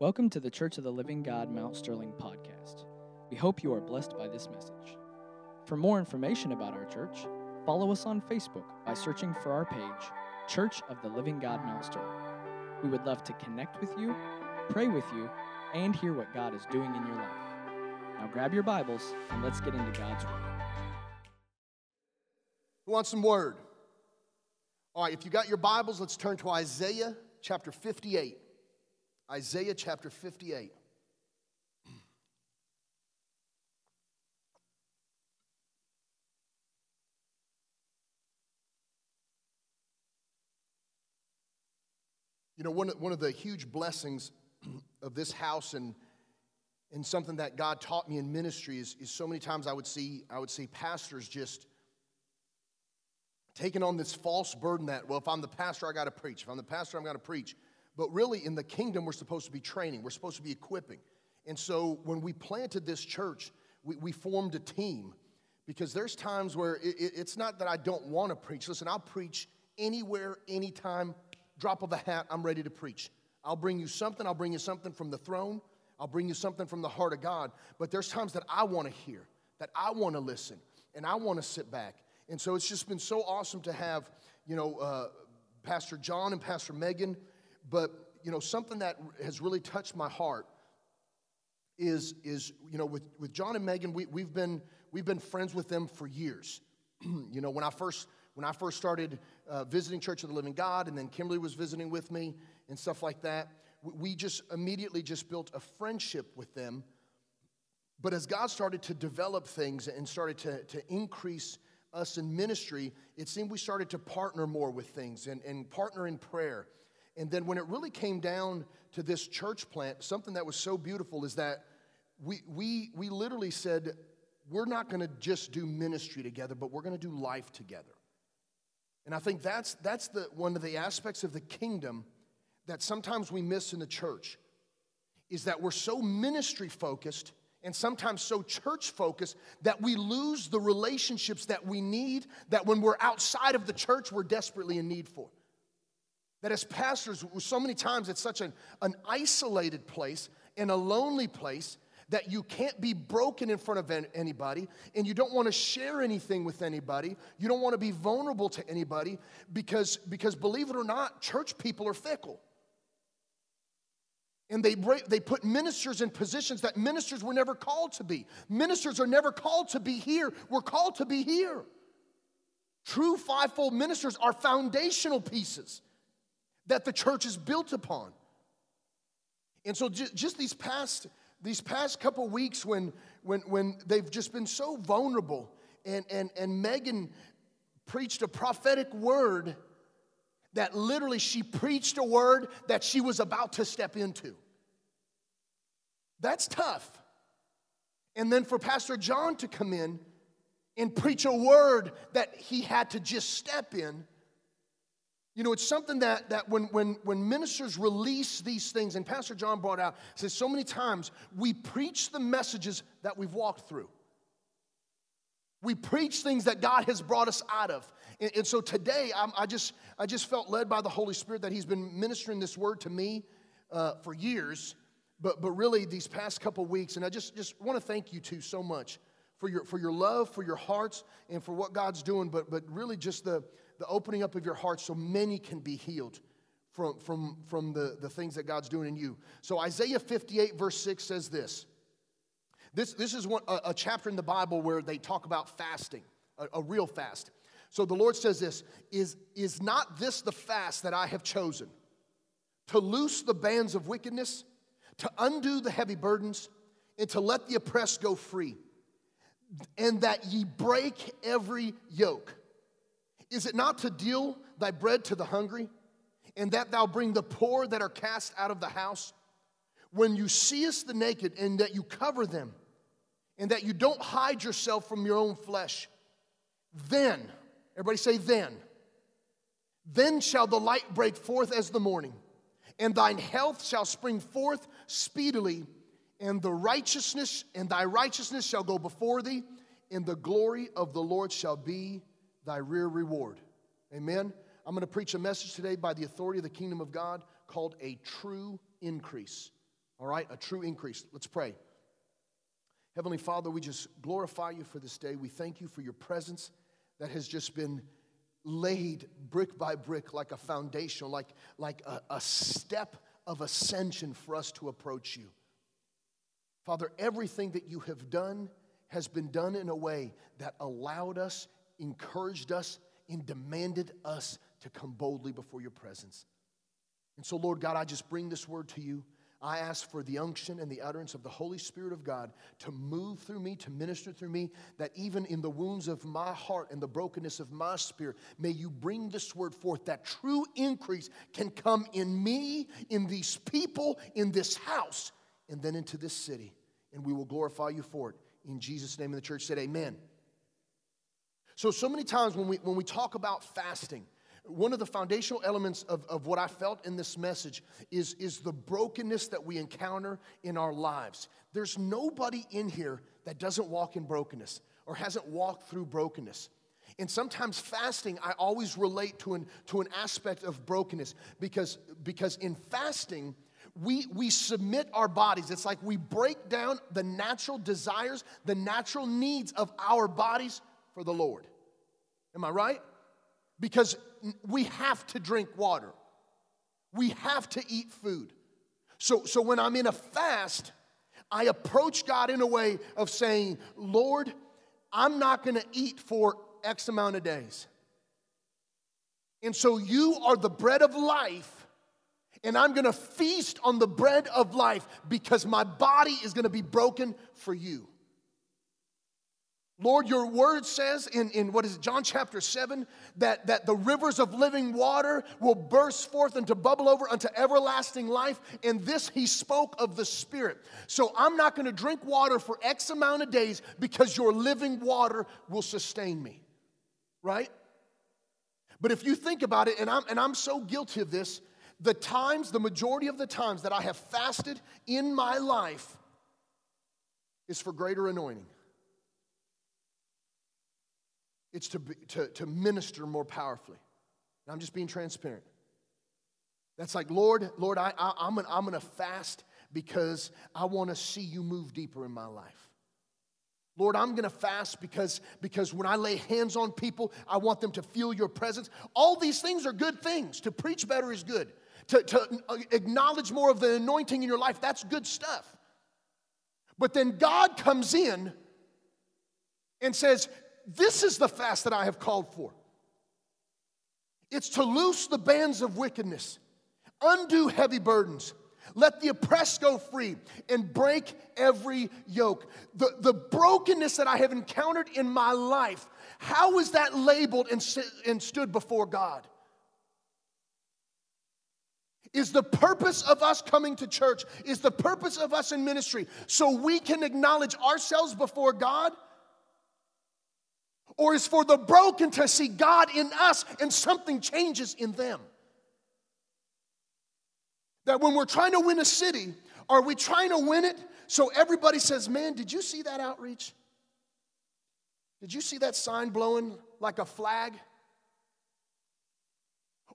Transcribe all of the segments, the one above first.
Welcome to the Church of the Living God Mount Sterling podcast. We hope you are blessed by this message. For more information about our church, follow us on Facebook by searching for our page, Church of the Living God Mount Sterling. We would love to connect with you, pray with you, and hear what God is doing in your life. Now grab your Bibles and let's get into God's Word. Who wants some word? All right, if you got your Bibles, let's turn to Isaiah chapter 58. Isaiah chapter 58. You know, one of, one of the huge blessings of this house and, and something that God taught me in ministry is, is so many times I would see I would see pastors just taking on this false burden that, well, if I'm the pastor, I got to preach. If I'm the pastor, I'm going to preach. But really, in the kingdom, we're supposed to be training, we're supposed to be equipping. And so when we planted this church, we, we formed a team because there's times where it, it, it's not that I don't want to preach. Listen, I'll preach anywhere, anytime, drop of a hat, I'm ready to preach. I'll bring you something, I'll bring you something from the throne, I'll bring you something from the heart of God. But there's times that I want to hear, that I want to listen, and I want to sit back. And so it's just been so awesome to have, you know, uh, Pastor John and Pastor Megan. But, you know, something that has really touched my heart is, is you know, with, with John and Megan, we, we've, been, we've been friends with them for years. you know, when I first, when I first started uh, visiting Church of the Living God, and then Kimberly was visiting with me and stuff like that, we just immediately just built a friendship with them. But as God started to develop things and started to, to increase us in ministry, it seemed we started to partner more with things and, and partner in prayer. And then when it really came down to this church plant, something that was so beautiful is that we, we, we literally said, we're not going to just do ministry together, but we're going to do life together. And I think that's, that's the, one of the aspects of the kingdom that sometimes we miss in the church is that we're so ministry focused and sometimes so church focused that we lose the relationships that we need, that when we're outside of the church, we're desperately in need for. That as pastors, so many times it's such an, an isolated place and a lonely place that you can't be broken in front of anybody and you don't want to share anything with anybody. You don't want to be vulnerable to anybody because, because believe it or not, church people are fickle. And they, they put ministers in positions that ministers were never called to be. Ministers are never called to be here, we're called to be here. True fivefold ministers are foundational pieces that the church is built upon. And so just these past these past couple weeks when when when they've just been so vulnerable and and and Megan preached a prophetic word that literally she preached a word that she was about to step into. That's tough. And then for Pastor John to come in and preach a word that he had to just step in. You know, it's something that, that when, when, when ministers release these things, and Pastor John brought out, says so many times, we preach the messages that we've walked through. We preach things that God has brought us out of. And, and so today, I'm, i just, I just felt led by the Holy Spirit that He's been ministering this word to me uh, for years, but, but really these past couple weeks. And I just, just want to thank you two so much for your, for your love, for your hearts, and for what God's doing, but, but really just the, the opening up of your heart so many can be healed from, from, from the, the things that God's doing in you. So Isaiah 58, verse 6 says this. This, this is one, a, a chapter in the Bible where they talk about fasting, a, a real fast. So the Lord says this is, is not this the fast that I have chosen? To loose the bands of wickedness, to undo the heavy burdens, and to let the oppressed go free, and that ye break every yoke. Is it not to deal thy bread to the hungry, and that thou bring the poor that are cast out of the house? When you seest the naked, and that you cover them, and that you don't hide yourself from your own flesh, then, everybody say, then, then shall the light break forth as the morning, and thine health shall spring forth speedily, and the righteousness and thy righteousness shall go before thee, and the glory of the Lord shall be thy rear reward. Amen. I'm going to preach a message today by the authority of the kingdom of God called a true increase. All right, a true increase. Let's pray. Heavenly Father, we just glorify you for this day. We thank you for your presence that has just been laid brick by brick like a foundation, like, like a, a step of ascension for us to approach you. Father, everything that you have done has been done in a way that allowed us, encouraged us, and demanded us to come boldly before your presence. And so, Lord God, I just bring this word to you. I ask for the unction and the utterance of the Holy Spirit of God to move through me, to minister through me, that even in the wounds of my heart and the brokenness of my spirit, may you bring this word forth that true increase can come in me, in these people, in this house, and then into this city. And we will glorify you for it. In Jesus' name, and the church said, Amen. So, so many times when we, when we talk about fasting, one of the foundational elements of, of what I felt in this message is, is the brokenness that we encounter in our lives. There's nobody in here that doesn't walk in brokenness or hasn't walked through brokenness. And sometimes fasting, I always relate to an, to an aspect of brokenness because, because in fasting, we, we submit our bodies. It's like we break down the natural desires, the natural needs of our bodies for the Lord. Am I right? Because we have to drink water, we have to eat food. So, so when I'm in a fast, I approach God in a way of saying, Lord, I'm not gonna eat for X amount of days. And so you are the bread of life, and I'm gonna feast on the bread of life because my body is gonna be broken for you. Lord, your word says in, in what is it, John chapter 7, that, that the rivers of living water will burst forth and to bubble over unto everlasting life. And this he spoke of the Spirit. So I'm not going to drink water for X amount of days because your living water will sustain me. Right? But if you think about it, and I'm, and I'm so guilty of this, the times, the majority of the times that I have fasted in my life is for greater anointing. It's to, be, to, to minister more powerfully. And I'm just being transparent. That's like, Lord, Lord, I, I, I'm, gonna, I'm gonna fast because I wanna see you move deeper in my life. Lord, I'm gonna fast because, because when I lay hands on people, I want them to feel your presence. All these things are good things. To preach better is good. To, to uh, acknowledge more of the anointing in your life, that's good stuff. But then God comes in and says, this is the fast that I have called for. It's to loose the bands of wickedness, undo heavy burdens, let the oppressed go free, and break every yoke. The, the brokenness that I have encountered in my life, how is that labeled and, and stood before God? Is the purpose of us coming to church, is the purpose of us in ministry so we can acknowledge ourselves before God? Or is for the broken to see God in us and something changes in them. That when we're trying to win a city, are we trying to win it so everybody says, Man, did you see that outreach? Did you see that sign blowing like a flag?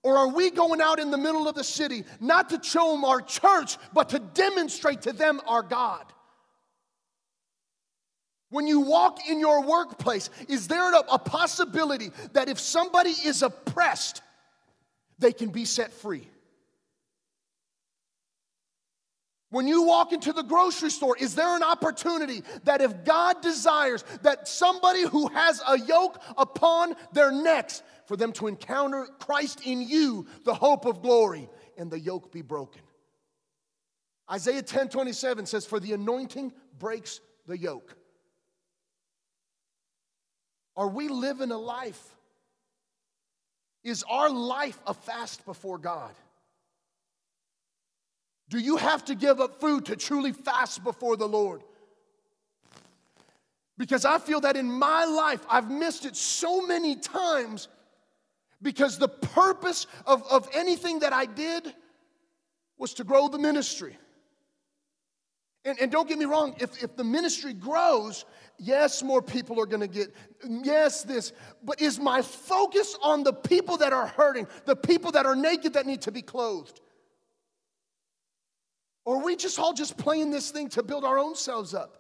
Or are we going out in the middle of the city not to show them our church, but to demonstrate to them our God? When you walk in your workplace, is there a, possibility that if somebody is oppressed, they can be set free? When you walk into the grocery store, is there an opportunity that if God desires that somebody who has a yoke upon their necks, for them to encounter Christ in you, the hope of glory, and the yoke be broken? Isaiah 10 27 says, For the anointing breaks the yoke. Are we living a life? Is our life a fast before God? Do you have to give up food to truly fast before the Lord? Because I feel that in my life, I've missed it so many times because the purpose of, of anything that I did was to grow the ministry. And, and don't get me wrong, if, if the ministry grows, yes, more people are gonna get, yes, this, but is my focus on the people that are hurting, the people that are naked that need to be clothed? Or are we just all just playing this thing to build our own selves up?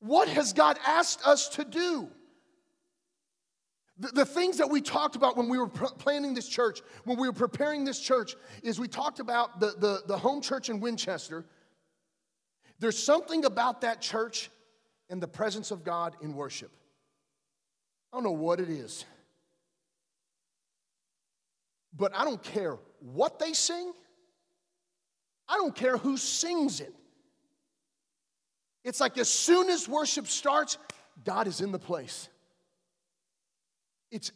What has God asked us to do? The, the things that we talked about when we were pr- planning this church, when we were preparing this church, is we talked about the, the, the home church in Winchester. There's something about that church and the presence of God in worship. I don't know what it is. But I don't care what they sing, I don't care who sings it. It's like as soon as worship starts, God is in the place. It's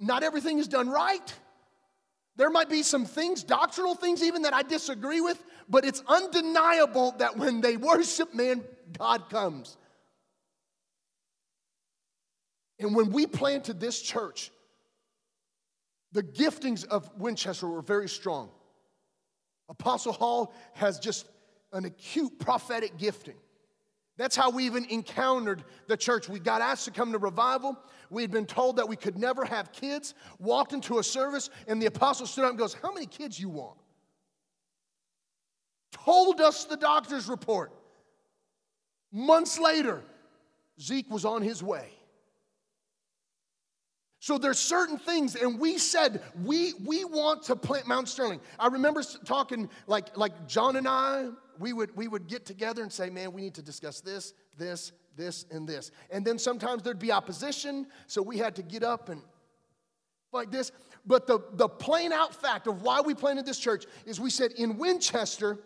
not everything is done right. There might be some things, doctrinal things even, that I disagree with, but it's undeniable that when they worship, man, God comes. And when we planted this church, the giftings of Winchester were very strong. Apostle Hall has just an acute prophetic gifting. That's how we even encountered the church. We got asked to come to revival. We had been told that we could never have kids. Walked into a service, and the apostle stood up and goes, How many kids you want? Told us the doctor's report. Months later, Zeke was on his way. So there's certain things, and we said we we want to plant Mount Sterling. I remember talking like like John and I, we would we would get together and say, man, we need to discuss this, this, this, and this. And then sometimes there'd be opposition, so we had to get up and like this. But the, the plain out fact of why we planted this church is we said in Winchester,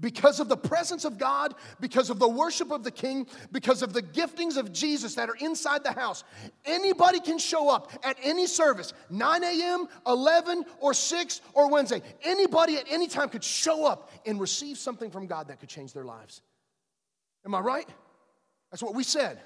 because of the presence of God, because of the worship of the King, because of the giftings of Jesus that are inside the house, anybody can show up at any service 9 a.m., 11, or 6, or Wednesday. Anybody at any time could show up and receive something from God that could change their lives. Am I right? That's what we said.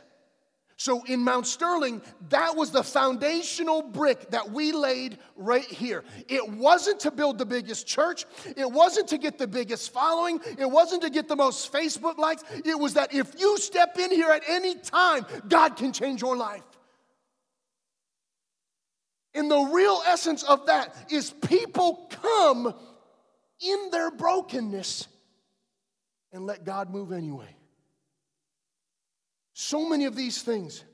So in Mount Sterling, that was the foundational brick that we laid right here. It wasn't to build the biggest church, it wasn't to get the biggest following, it wasn't to get the most Facebook likes. It was that if you step in here at any time, God can change your life. And the real essence of that is people come in their brokenness and let God move anyway. So many of these things.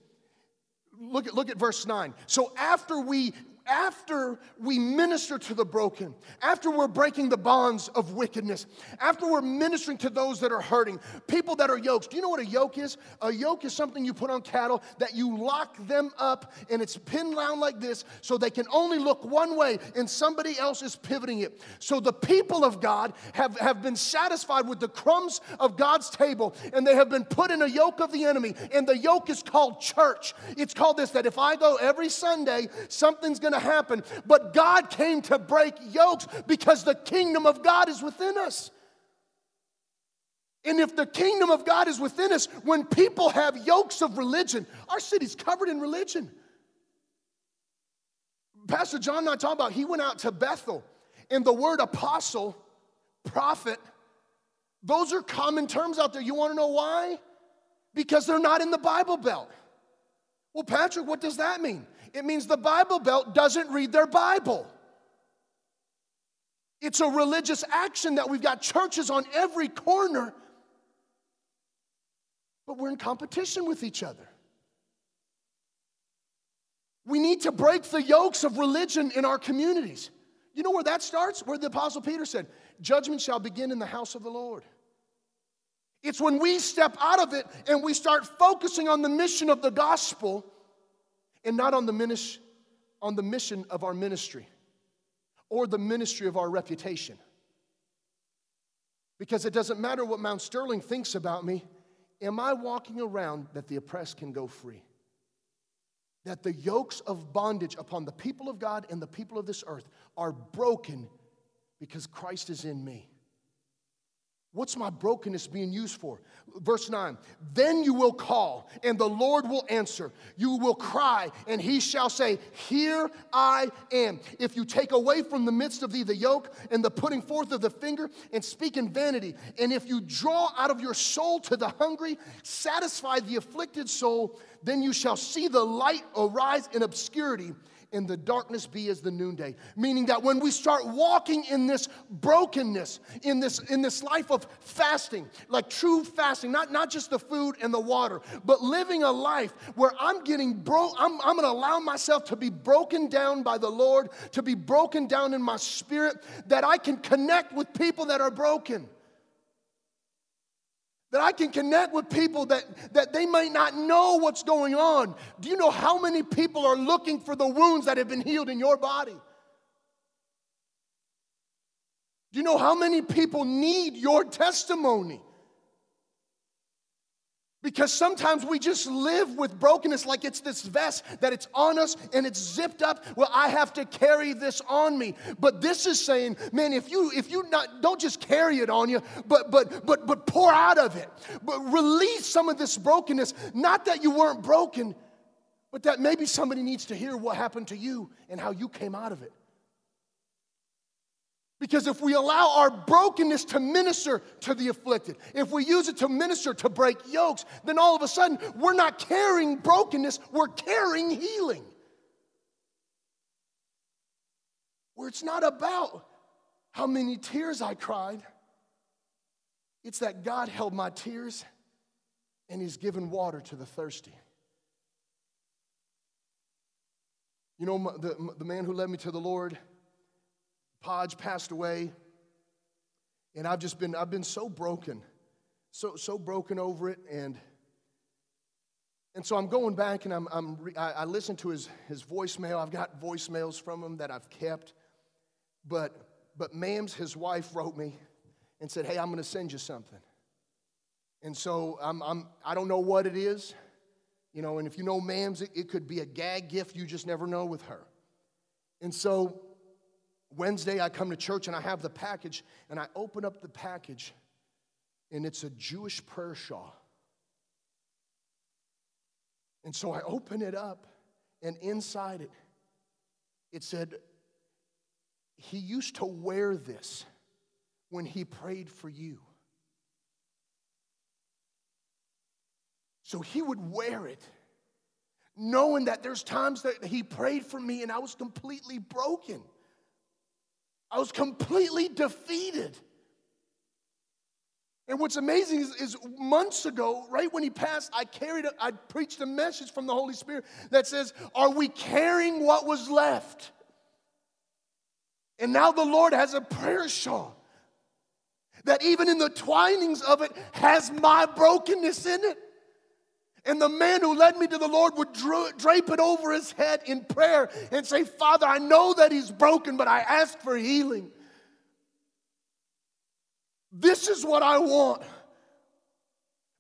Look at, look at verse 9. So after we after we minister to the broken, after we're breaking the bonds of wickedness, after we're ministering to those that are hurting, people that are yokes. Do you know what a yoke is? A yoke is something you put on cattle that you lock them up and it's pinned down like this so they can only look one way and somebody else is pivoting it. So the people of God have, have been satisfied with the crumbs of God's table and they have been put in a yoke of the enemy. And the yoke is called church. It's called this that if I go every Sunday, something's going to happen. But God came to break yokes because the kingdom of God is within us. And if the kingdom of God is within us, when people have yokes of religion, our city's covered in religion. Pastor John and I talking about, he went out to Bethel, and the word apostle, prophet, those are common terms out there. You wanna know why? Because they're not in the Bible Belt. Well, Patrick, what does that mean? It means the Bible Belt doesn't read their Bible. It's a religious action that we've got churches on every corner, but we're in competition with each other. We need to break the yokes of religion in our communities. You know where that starts? Where the Apostle Peter said, Judgment shall begin in the house of the Lord. It's when we step out of it and we start focusing on the mission of the gospel and not on the, minis- on the mission of our ministry or the ministry of our reputation. Because it doesn't matter what Mount Sterling thinks about me, am I walking around that the oppressed can go free? That the yokes of bondage upon the people of God and the people of this earth are broken because Christ is in me. What's my brokenness being used for? Verse 9, then you will call, and the Lord will answer. You will cry, and he shall say, Here I am. If you take away from the midst of thee the yoke and the putting forth of the finger, and speak in vanity, and if you draw out of your soul to the hungry, satisfy the afflicted soul, then you shall see the light arise in obscurity and the darkness be as the noonday. Meaning that when we start walking in this brokenness, in this, in this life of fasting, like true fasting, not, not just the food and the water, but living a life where I'm getting broke, I'm, I'm gonna allow myself to be broken down by the Lord, to be broken down in my spirit, that I can connect with people that are broken. That I can connect with people that, that they might not know what's going on. Do you know how many people are looking for the wounds that have been healed in your body? Do you know how many people need your testimony? Because sometimes we just live with brokenness like it's this vest that it's on us and it's zipped up. Well, I have to carry this on me. But this is saying, man, if you if you not don't just carry it on you, but but but but pour out of it. But release some of this brokenness. Not that you weren't broken, but that maybe somebody needs to hear what happened to you and how you came out of it. Because if we allow our brokenness to minister to the afflicted, if we use it to minister to break yokes, then all of a sudden we're not carrying brokenness, we're carrying healing. Where it's not about how many tears I cried, it's that God held my tears and He's given water to the thirsty. You know, the, the man who led me to the Lord Podge passed away, and I've just been, I've been so broken, so, so broken over it. And, and so I'm going back and I'm, I'm I, I listen to his, his voicemail. I've got voicemails from him that I've kept. But, but Mams, his wife, wrote me and said, Hey, I'm going to send you something. And so I'm, I'm, I don't know what it is, you know, and if you know Mams, it, it could be a gag gift, you just never know with her. And so Wednesday, I come to church and I have the package, and I open up the package, and it's a Jewish prayer shawl. And so I open it up, and inside it, it said, He used to wear this when he prayed for you. So he would wear it, knowing that there's times that he prayed for me and I was completely broken. I was completely defeated. And what's amazing is, is, months ago, right when he passed, I carried, a, I preached a message from the Holy Spirit that says, Are we carrying what was left? And now the Lord has a prayer shawl that even in the twinings of it has my brokenness in it. And the man who led me to the Lord would drape it over his head in prayer and say, Father, I know that he's broken, but I ask for healing. This is what I want.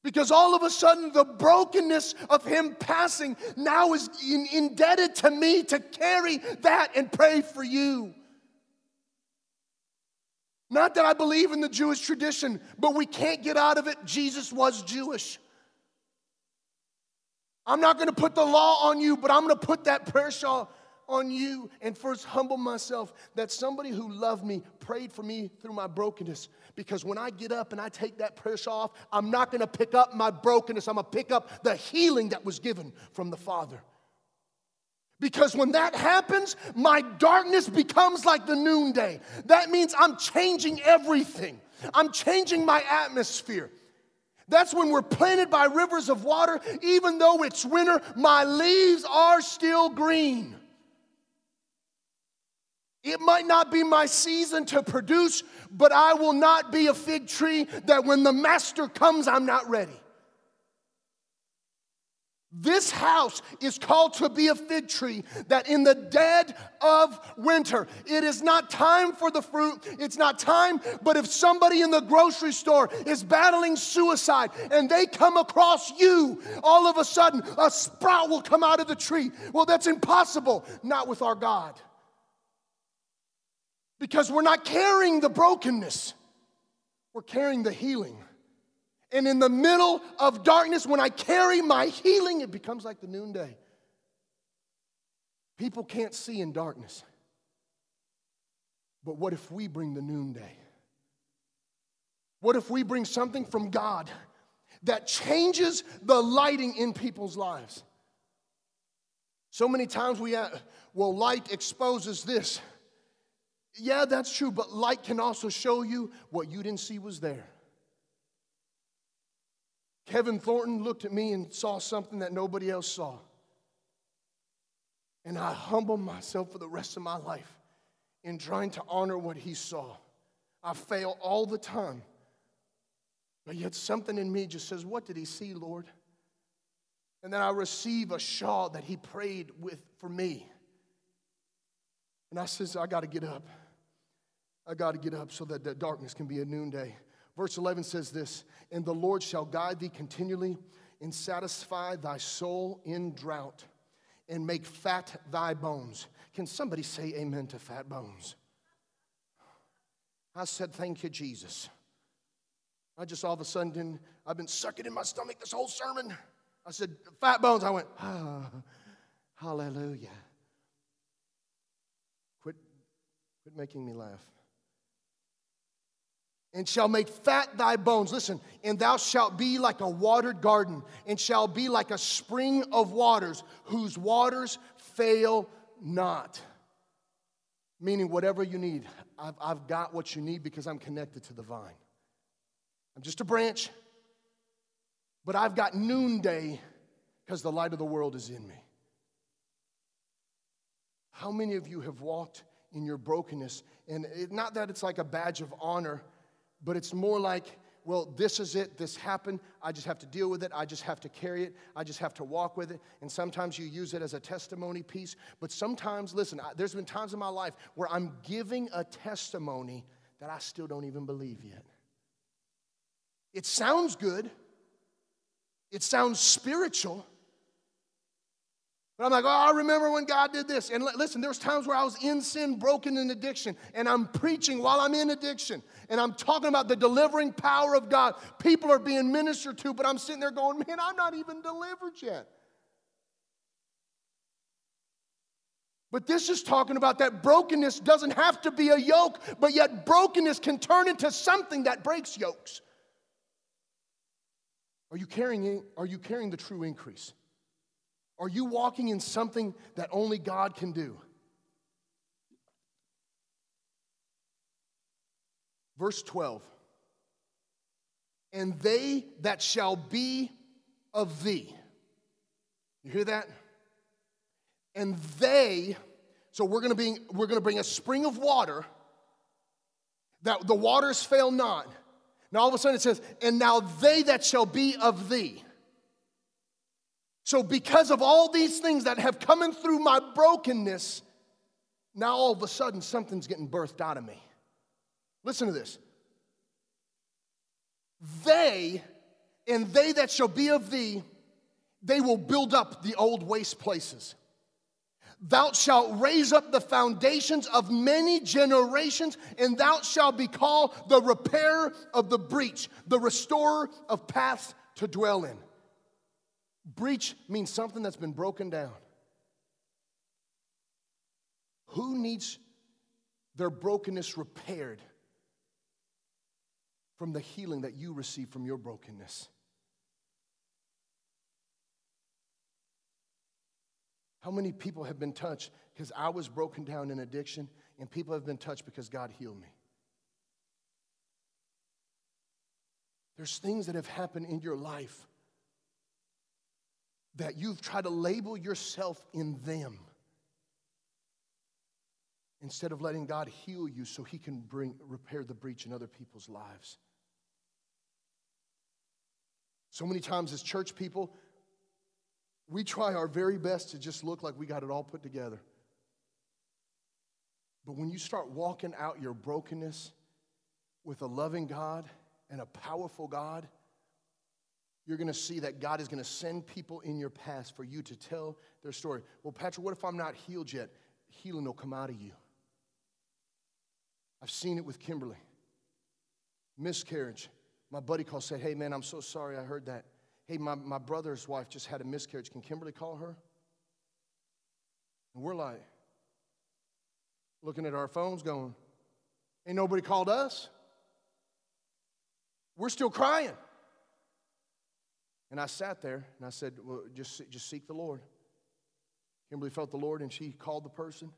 Because all of a sudden, the brokenness of him passing now is in, indebted to me to carry that and pray for you. Not that I believe in the Jewish tradition, but we can't get out of it. Jesus was Jewish. I'm not going to put the law on you, but I'm going to put that prayer shawl on you and first humble myself that somebody who loved me prayed for me through my brokenness. Because when I get up and I take that prayer shawl off, I'm not going to pick up my brokenness. I'm going to pick up the healing that was given from the Father. Because when that happens, my darkness becomes like the noonday. That means I'm changing everything. I'm changing my atmosphere. That's when we're planted by rivers of water. Even though it's winter, my leaves are still green. It might not be my season to produce, but I will not be a fig tree that when the master comes, I'm not ready. This house is called to be a fig tree that in the dead of winter, it is not time for the fruit, it's not time, but if somebody in the grocery store is battling suicide and they come across you, all of a sudden a sprout will come out of the tree. Well, that's impossible, not with our God. Because we're not carrying the brokenness, we're carrying the healing. And in the middle of darkness, when I carry my healing, it becomes like the noonday. People can't see in darkness. But what if we bring the noonday? What if we bring something from God that changes the lighting in people's lives? So many times we, uh, well, light exposes this. Yeah, that's true, but light can also show you what you didn't see was there. Kevin Thornton looked at me and saw something that nobody else saw. And I humbled myself for the rest of my life in trying to honor what he saw. I fail all the time. But yet something in me just says, What did he see, Lord? And then I receive a shawl that he prayed with for me. And I says, I got to get up. I got to get up so that the darkness can be a noonday. Verse 11 says this And the Lord shall guide thee continually and satisfy thy soul in drought and make fat thy bones. Can somebody say amen to fat bones? I said, Thank you, Jesus. I just all of a sudden, didn't, I've been sucking in my stomach this whole sermon. I said, Fat bones. I went, ah, Hallelujah. Quit, quit making me laugh and shall make fat thy bones. Listen, and thou shalt be like a watered garden, and shall be like a spring of waters, whose waters fail not. Meaning, whatever you need, I've, I've got what you need because I'm connected to the vine. I'm just a branch, but I've got noonday because the light of the world is in me. How many of you have walked in your brokenness? And it, not that it's like a badge of honor but it's more like, well, this is it, this happened, I just have to deal with it, I just have to carry it, I just have to walk with it. And sometimes you use it as a testimony piece, but sometimes, listen, there's been times in my life where I'm giving a testimony that I still don't even believe yet. It sounds good, it sounds spiritual, but I'm like, oh, I remember when God did this. And listen, there was times where I was in sin, broken in addiction, and I'm preaching while I'm in addiction. And I'm talking about the delivering power of God. People are being ministered to, but I'm sitting there going, man, I'm not even delivered yet. But this is talking about that brokenness doesn't have to be a yoke, but yet brokenness can turn into something that breaks yokes. Are you carrying, are you carrying the true increase? Are you walking in something that only God can do? Verse 12. And they that shall be of thee. You hear that? And they, so we're gonna be, we're gonna bring a spring of water that the waters fail not. Now all of a sudden it says, and now they that shall be of thee. So, because of all these things that have come in through my brokenness, now all of a sudden something's getting birthed out of me. Listen to this. They, and they that shall be of thee, they will build up the old waste places. Thou shalt raise up the foundations of many generations, and thou shalt be called the repairer of the breach, the restorer of paths to dwell in. Breach means something that's been broken down. Who needs their brokenness repaired from the healing that you receive from your brokenness? How many people have been touched because I was broken down in addiction, and people have been touched because God healed me? There's things that have happened in your life that you've tried to label yourself in them instead of letting God heal you so he can bring repair the breach in other people's lives. So many times as church people, we try our very best to just look like we got it all put together. But when you start walking out your brokenness with a loving God and a powerful God, you're going to see that God is going to send people in your past for you to tell their story. Well, Patrick, what if I'm not healed yet? Healing will come out of you. I've seen it with Kimberly. Miscarriage. My buddy called, said, Hey, man, I'm so sorry I heard that. Hey, my, my brother's wife just had a miscarriage. Can Kimberly call her? And we're like, looking at our phones going, Ain't nobody called us. We're still crying. And I sat there and I said, Well, just, just seek the Lord. Kimberly felt the Lord and she called the person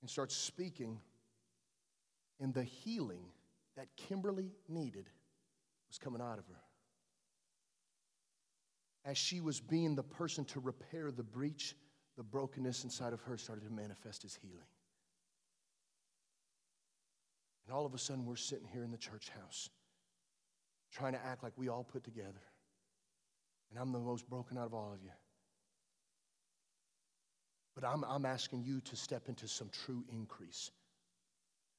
and starts speaking. And the healing that Kimberly needed was coming out of her. As she was being the person to repair the breach, the brokenness inside of her started to manifest as healing. And all of a sudden, we're sitting here in the church house trying to act like we all put together. And I'm the most broken out of all of you. But I'm, I'm asking you to step into some true increase.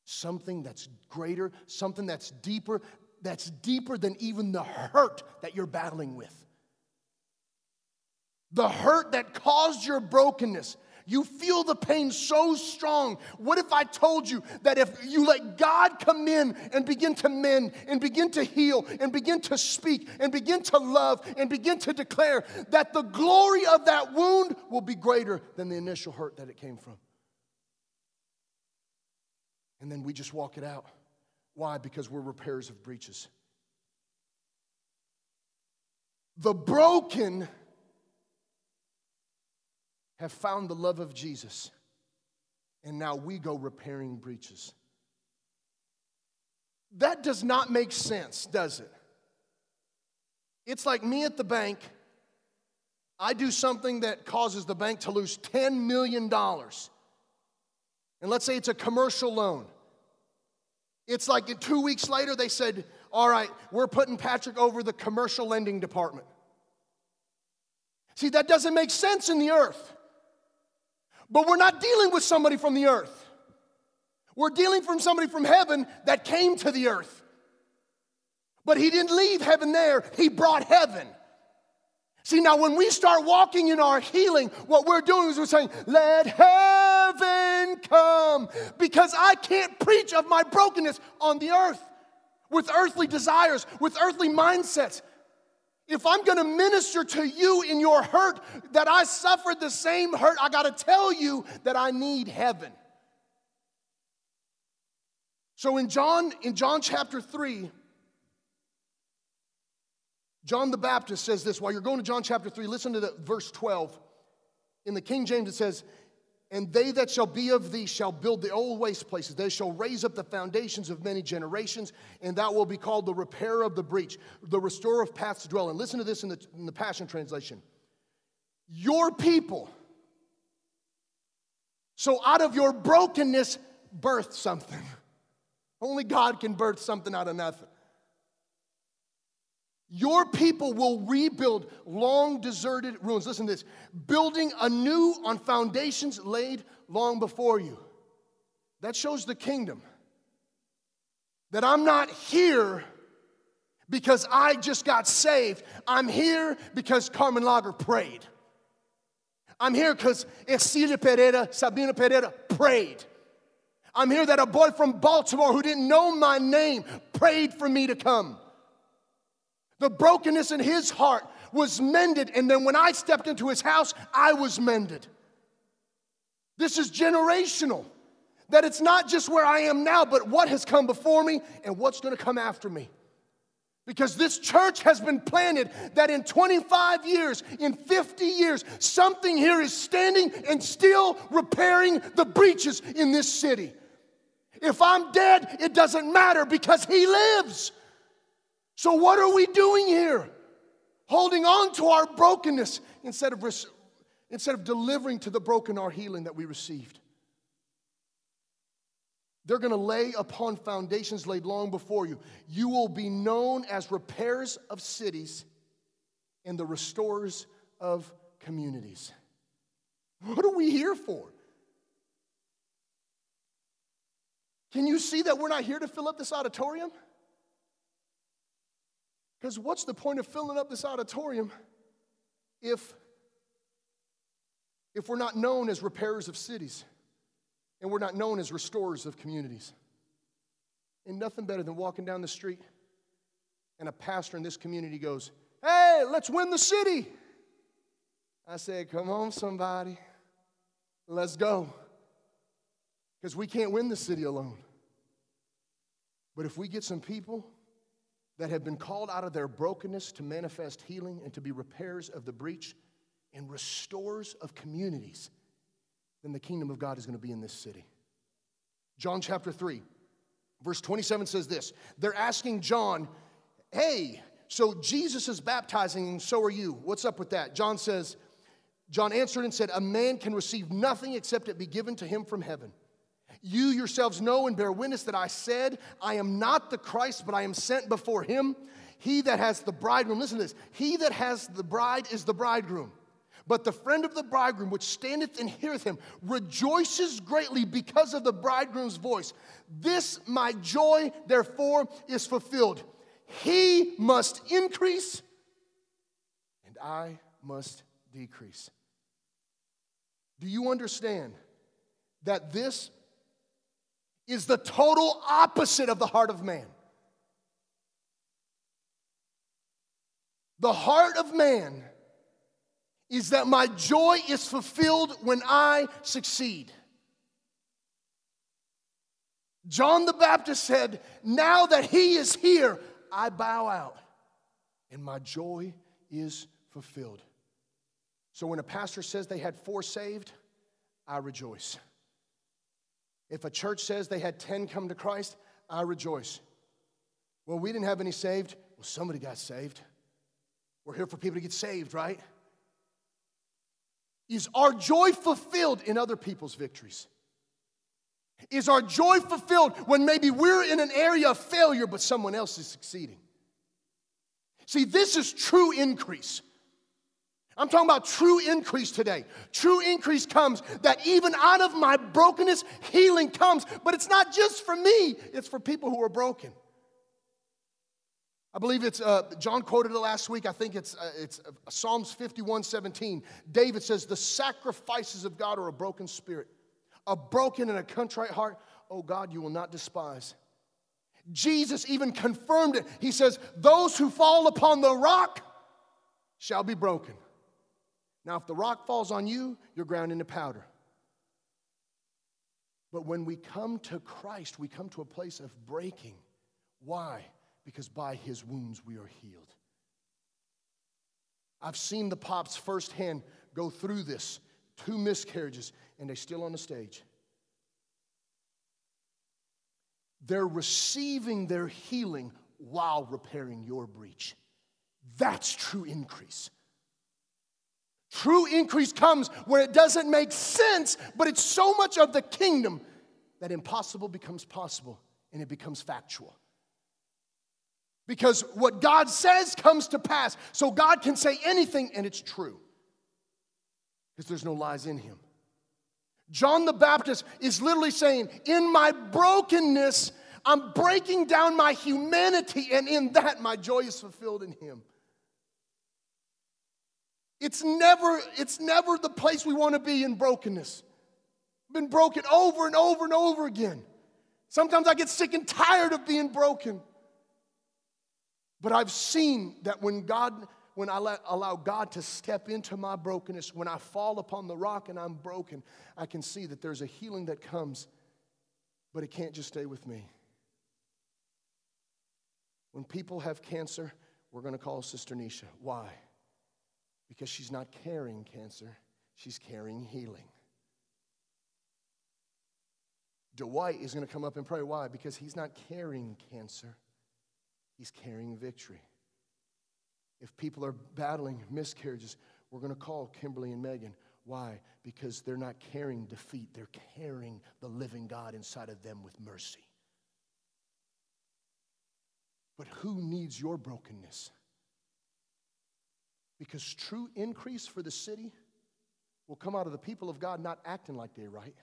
Something that's greater, something that's deeper, that's deeper than even the hurt that you're battling with. The hurt that caused your brokenness. You feel the pain so strong. What if I told you that if you let God come in and begin to mend and begin to heal and begin to speak and begin to love and begin to declare that the glory of that wound will be greater than the initial hurt that it came from? And then we just walk it out. Why? Because we're repairers of breaches. The broken have found the love of Jesus, and now we go repairing breaches. That does not make sense, does it? It's like me at the bank. I do something that causes the bank to lose $10 million. And let's say it's a commercial loan. It's like two weeks later, they said, All right, we're putting Patrick over the commercial lending department. See, that doesn't make sense in the earth. But we're not dealing with somebody from the earth. We're dealing from somebody from heaven that came to the earth. But he didn't leave heaven there, he brought heaven. See, now when we start walking in our healing, what we're doing is we're saying, Let heaven come. Because I can't preach of my brokenness on the earth with earthly desires, with earthly mindsets. If I'm gonna minister to you in your hurt, that I suffered the same hurt, I gotta tell you that I need heaven. So in John, in John chapter 3, John the Baptist says this. While you're going to John chapter 3, listen to the verse 12. In the King James, it says, and they that shall be of thee shall build the old waste places. They shall raise up the foundations of many generations, and that will be called the repair of the breach, the restorer of paths to dwell in. Listen to this in the, in the Passion Translation. Your people. So out of your brokenness, birth something. Only God can birth something out of nothing. Your people will rebuild long deserted ruins. Listen to this building anew on foundations laid long before you. That shows the kingdom. That I'm not here because I just got saved. I'm here because Carmen Lager prayed. I'm here because Esilia Pereira, Sabina Pereira prayed. I'm here that a boy from Baltimore who didn't know my name prayed for me to come. The brokenness in his heart was mended. And then when I stepped into his house, I was mended. This is generational. That it's not just where I am now, but what has come before me and what's gonna come after me. Because this church has been planted that in 25 years, in 50 years, something here is standing and still repairing the breaches in this city. If I'm dead, it doesn't matter because He lives. So, what are we doing here? Holding on to our brokenness instead of, instead of delivering to the broken our healing that we received. They're going to lay upon foundations laid long before you. You will be known as repairers of cities and the restorers of communities. What are we here for? Can you see that we're not here to fill up this auditorium? Because what's the point of filling up this auditorium if, if we're not known as repairers of cities and we're not known as restorers of communities? And nothing better than walking down the street and a pastor in this community goes, Hey, let's win the city. I said, Come on, somebody. Let's go. Because we can't win the city alone. But if we get some people that have been called out of their brokenness to manifest healing and to be repairs of the breach and restores of communities, then the kingdom of God is going to be in this city. John chapter 3, verse 27 says this They're asking John, Hey, so Jesus is baptizing, and so are you. What's up with that? John says, John answered and said, A man can receive nothing except it be given to him from heaven. You yourselves know and bear witness that I said, I am not the Christ, but I am sent before him. He that has the bridegroom, listen to this, he that has the bride is the bridegroom. But the friend of the bridegroom, which standeth and heareth him, rejoices greatly because of the bridegroom's voice. This my joy, therefore, is fulfilled. He must increase, and I must decrease. Do you understand that this is the total opposite of the heart of man? The heart of man is that my joy is fulfilled when I succeed. John the Baptist said, Now that he is here, I bow out and my joy is fulfilled. So when a pastor says they had four saved, I rejoice. If a church says they had 10 come to Christ, I rejoice. Well, we didn't have any saved. Well, somebody got saved. We're here for people to get saved, right? Is our joy fulfilled in other people's victories? Is our joy fulfilled when maybe we're in an area of failure but someone else is succeeding? See, this is true increase. I'm talking about true increase today. True increase comes that even out of my brokenness, healing comes. But it's not just for me, it's for people who are broken. I believe it's, uh, John quoted it last week. I think it's, uh, it's uh, Psalms 51 17. David says, The sacrifices of God are a broken spirit, a broken and a contrite heart. Oh God, you will not despise. Jesus even confirmed it. He says, Those who fall upon the rock shall be broken. Now, if the rock falls on you, you're ground into powder. But when we come to Christ, we come to a place of breaking. Why? because by his wounds we are healed. I've seen the Pops firsthand go through this two miscarriages, and they're still on the stage. They're receiving their healing while repairing your breach. That's true increase. True increase comes where it doesn't make sense, but it's so much of the kingdom that impossible becomes possible and it becomes factual. Because what God says comes to pass. So God can say anything and it's true. Because there's no lies in him. John the Baptist is literally saying, In my brokenness, I'm breaking down my humanity, and in that my joy is fulfilled in him. It's never, it's never the place we want to be in brokenness. Been broken over and over and over again. Sometimes I get sick and tired of being broken. But I've seen that when God, when I let, allow God to step into my brokenness, when I fall upon the rock and I'm broken, I can see that there's a healing that comes, but it can't just stay with me. When people have cancer, we're going to call Sister Nisha. Why? Because she's not carrying cancer, she's carrying healing. Dwight is going to come up and pray. Why? Because he's not carrying cancer, He's carrying victory. If people are battling miscarriages, we're going to call Kimberly and Megan. Why? Because they're not carrying defeat, they're carrying the living God inside of them with mercy. But who needs your brokenness? Because true increase for the city will come out of the people of God not acting like they're right,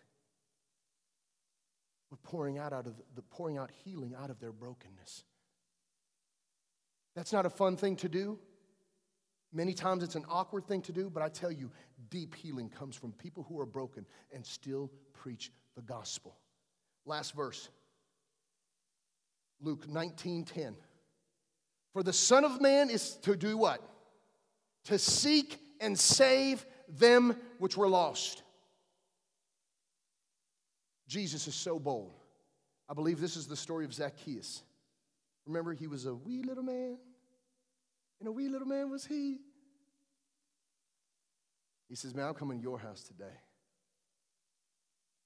but pouring out, out of the pouring out healing out of their brokenness. That's not a fun thing to do. Many times it's an awkward thing to do, but I tell you, deep healing comes from people who are broken and still preach the gospel. Last verse. Luke 19:10. For the Son of Man is to do what? To seek and save them which were lost. Jesus is so bold. I believe this is the story of Zacchaeus. Remember, he was a wee little man, and a wee little man was he. He says, Man, I'm coming to your house today.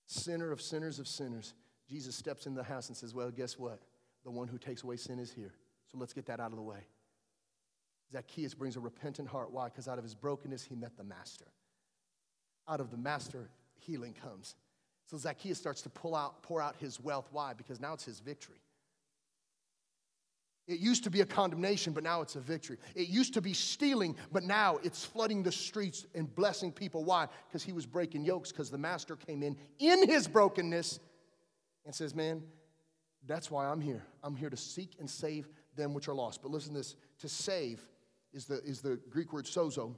sinner of sinners of sinners, Jesus steps in the house and says, Well, guess what? The one who takes away sin is here. So let's get that out of the way. Zacchaeus brings a repentant heart. Why? Because out of his brokenness, he met the master. Out of the master, healing comes. So Zacchaeus starts to pull out, pour out his wealth. Why? Because now it's his victory. It used to be a condemnation, but now it's a victory. It used to be stealing, but now it's flooding the streets and blessing people. Why? Because he was breaking yokes, because the master came in in his brokenness and says, Man, that's why I'm here. I'm here to seek and save them which are lost. But listen to this to save is the, is the Greek word sozo.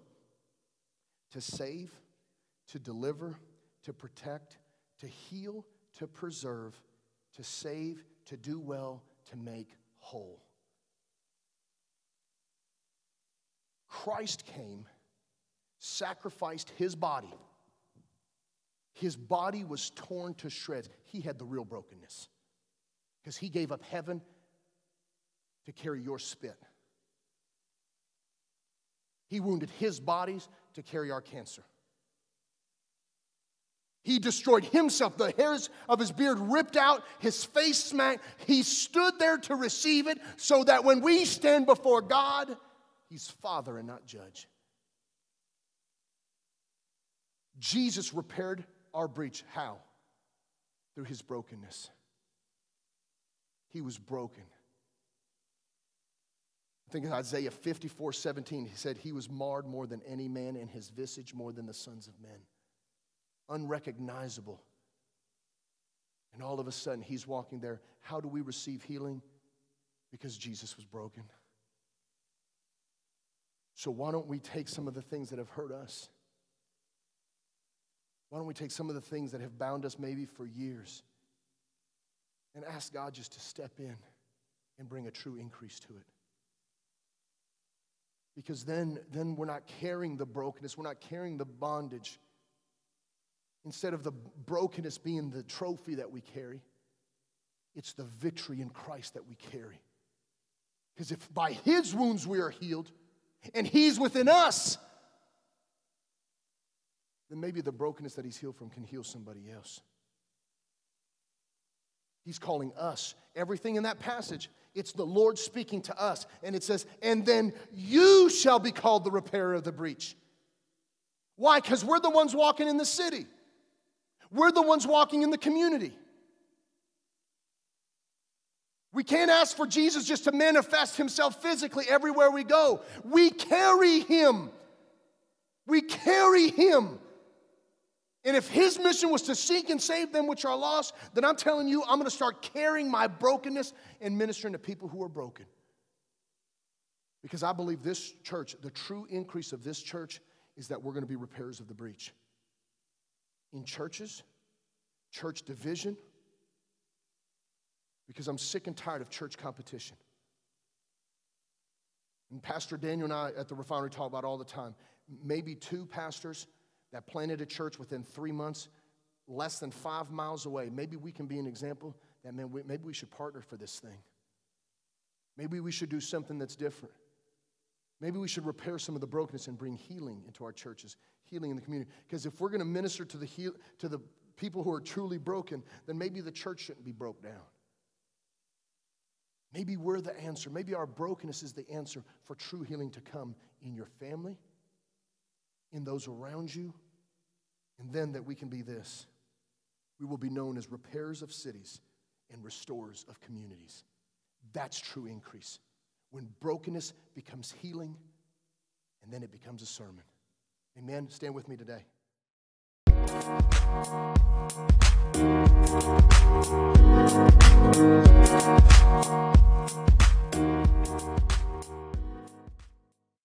To save, to deliver, to protect, to heal, to preserve, to save, to do well, to make whole. Christ came, sacrificed his body. His body was torn to shreds. He had the real brokenness because he gave up heaven to carry your spit. He wounded his bodies to carry our cancer. He destroyed himself. The hairs of his beard ripped out, his face smacked. He stood there to receive it so that when we stand before God, he's Father and not judge. Jesus repaired our breach. How? Through his brokenness. He was broken. Think in Isaiah 54 17, he said, He was marred more than any man, and his visage more than the sons of men unrecognizable. And all of a sudden, he's walking there. How do we receive healing? Because Jesus was broken. So, why don't we take some of the things that have hurt us? Why don't we take some of the things that have bound us maybe for years and ask God just to step in and bring a true increase to it? Because then, then we're not carrying the brokenness, we're not carrying the bondage Instead of the brokenness being the trophy that we carry, it's the victory in Christ that we carry. Because if by his wounds we are healed and he's within us, then maybe the brokenness that he's healed from can heal somebody else. He's calling us. Everything in that passage, it's the Lord speaking to us. And it says, and then you shall be called the repairer of the breach. Why? Because we're the ones walking in the city. We're the ones walking in the community. We can't ask for Jesus just to manifest himself physically everywhere we go. We carry him. We carry him. And if his mission was to seek and save them which are lost, then I'm telling you, I'm going to start carrying my brokenness and ministering to people who are broken. Because I believe this church, the true increase of this church, is that we're going to be repairers of the breach in churches, church division, because I'm sick and tired of church competition. And Pastor Daniel and I at the refinery talk about all the time. Maybe two pastors that planted a church within three months, less than five miles away. Maybe we can be an example that, man, maybe we should partner for this thing. Maybe we should do something that's different. Maybe we should repair some of the brokenness and bring healing into our churches, healing in the community. Because if we're going to minister to the, heal, to the people who are truly broken, then maybe the church shouldn't be broke down. Maybe we're the answer. Maybe our brokenness is the answer for true healing to come in your family, in those around you, and then that we can be this we will be known as repairs of cities and restorers of communities. That's true increase. When brokenness becomes healing, and then it becomes a sermon. Amen. Stand with me today.